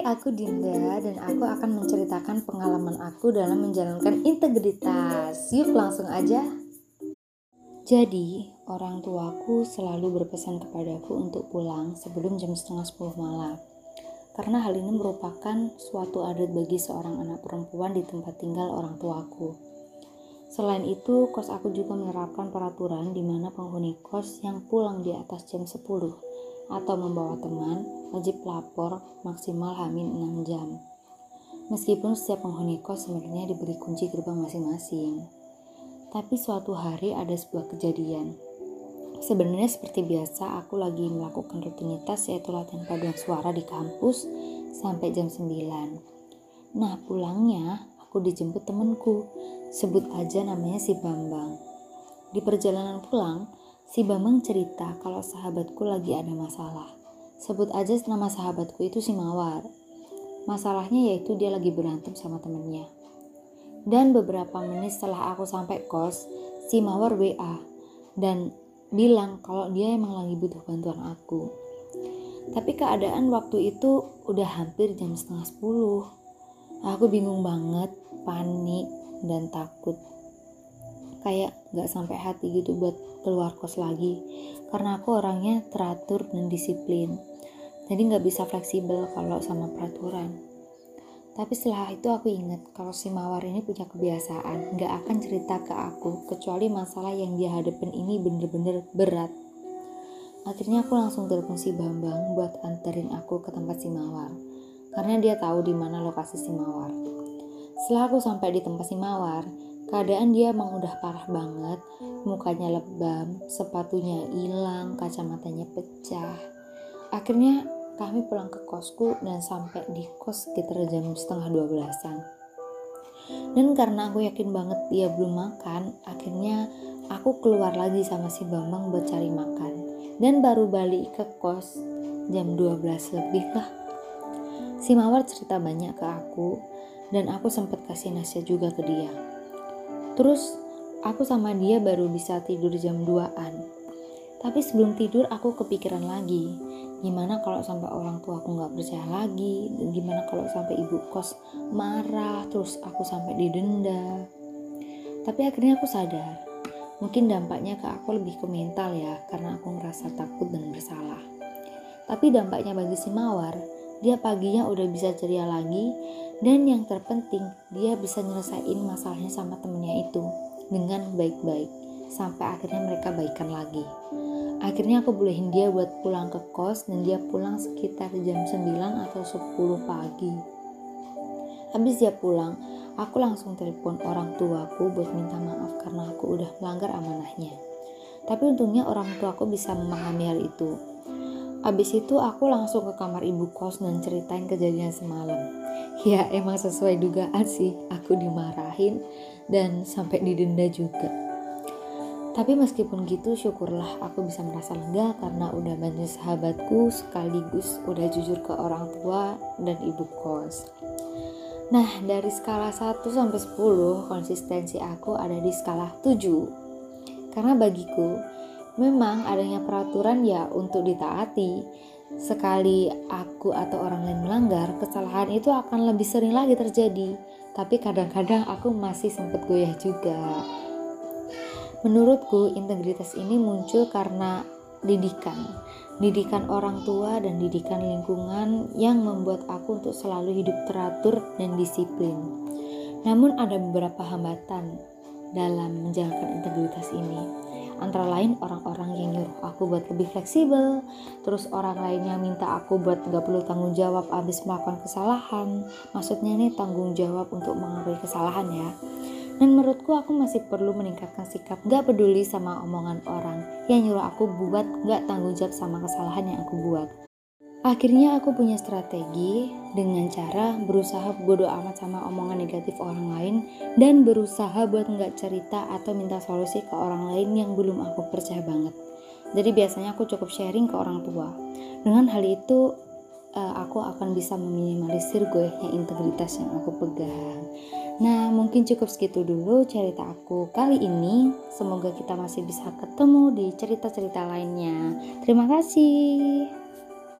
Aku Dinda dan aku akan menceritakan pengalaman aku dalam menjalankan integritas. Yuk langsung aja. Jadi, orang tuaku selalu berpesan kepadaku untuk pulang sebelum jam setengah sepuluh malam. Karena hal ini merupakan suatu adat bagi seorang anak perempuan di tempat tinggal orang tuaku. Selain itu, kos aku juga menerapkan peraturan di mana penghuni kos yang pulang di atas jam 10 atau membawa teman wajib lapor maksimal hamin 6 jam. Meskipun setiap penghuni kos sebenarnya diberi kunci gerbang masing-masing. Tapi suatu hari ada sebuah kejadian. Sebenarnya seperti biasa aku lagi melakukan rutinitas yaitu latihan paduan suara di kampus sampai jam 9. Nah pulangnya aku dijemput temenku, sebut aja namanya si Bambang. Di perjalanan pulang, Si Bambang cerita kalau sahabatku lagi ada masalah. Sebut aja nama sahabatku itu si Mawar. Masalahnya yaitu dia lagi berantem sama temennya. Dan beberapa menit setelah aku sampai kos, si Mawar WA dan bilang kalau dia emang lagi butuh bantuan aku. Tapi keadaan waktu itu udah hampir jam setengah sepuluh. Aku bingung banget, panik, dan takut kayak gak sampai hati gitu buat keluar kos lagi. Karena aku orangnya teratur dan disiplin. Jadi nggak bisa fleksibel kalau sama peraturan. Tapi setelah itu aku ingat kalau si Mawar ini punya kebiasaan nggak akan cerita ke aku kecuali masalah yang dia hadapin ini bener-bener berat. Akhirnya aku langsung telepon si Bambang buat anterin aku ke tempat si Mawar karena dia tahu di mana lokasi si Mawar. Setelah aku sampai di tempat si Mawar Keadaan dia emang udah parah banget, mukanya lebam, sepatunya hilang, kacamatanya pecah. Akhirnya kami pulang ke kosku dan sampai di kos sekitar jam setengah dua belasan. Dan karena aku yakin banget dia belum makan, akhirnya aku keluar lagi sama si Bambang buat cari makan. Dan baru balik ke kos jam 12 lebih lah. Si Mawar cerita banyak ke aku dan aku sempat kasih nasihat juga ke dia. Terus aku sama dia baru bisa tidur jam 2an. Tapi sebelum tidur aku kepikiran lagi, gimana kalau sampai orang tua aku nggak percaya lagi, gimana kalau sampai ibu kos marah, terus aku sampai didenda. Tapi akhirnya aku sadar, mungkin dampaknya ke aku lebih ke mental ya, karena aku ngerasa takut dan bersalah. Tapi dampaknya bagi si Mawar, dia paginya udah bisa ceria lagi dan yang terpenting, dia bisa nyelesain masalahnya sama temennya itu dengan baik-baik sampai akhirnya mereka baikan lagi. Akhirnya aku bolehin dia buat pulang ke kos dan dia pulang sekitar jam 9 atau 10 pagi. Habis dia pulang, aku langsung telepon orang tuaku buat minta maaf karena aku udah melanggar amanahnya. Tapi untungnya orang tuaku bisa memahami hal itu. Habis itu aku langsung ke kamar ibu kos dan ceritain kejadian semalam ya emang sesuai dugaan sih. Aku dimarahin dan sampai didenda juga. Tapi meskipun gitu syukurlah aku bisa merasa lega karena udah bantu sahabatku sekaligus udah jujur ke orang tua dan ibu kos. Nah, dari skala 1 sampai 10, konsistensi aku ada di skala 7. Karena bagiku, memang adanya peraturan ya untuk ditaati, sekali aku atau orang lain melanggar, kesalahan itu akan lebih sering lagi terjadi. Tapi kadang-kadang aku masih sempat goyah juga. Menurutku, integritas ini muncul karena didikan. Didikan orang tua dan didikan lingkungan yang membuat aku untuk selalu hidup teratur dan disiplin. Namun ada beberapa hambatan dalam menjalankan integritas ini antara lain orang-orang yang nyuruh aku buat lebih fleksibel terus orang lainnya minta aku buat gak perlu tanggung jawab abis melakukan kesalahan. Maksudnya nih tanggung jawab untuk mengakui kesalahan ya. Dan menurutku aku masih perlu meningkatkan sikap gak peduli sama omongan orang yang nyuruh aku buat gak tanggung jawab sama kesalahan yang aku buat Akhirnya aku punya strategi dengan cara berusaha bodo amat sama omongan negatif orang lain dan berusaha buat nggak cerita atau minta solusi ke orang lain yang belum aku percaya banget. Jadi biasanya aku cukup sharing ke orang tua. Dengan hal itu eh, aku akan bisa meminimalisir goyahnya integritas yang aku pegang. Nah, mungkin cukup segitu dulu cerita aku kali ini. Semoga kita masih bisa ketemu di cerita-cerita lainnya. Terima kasih.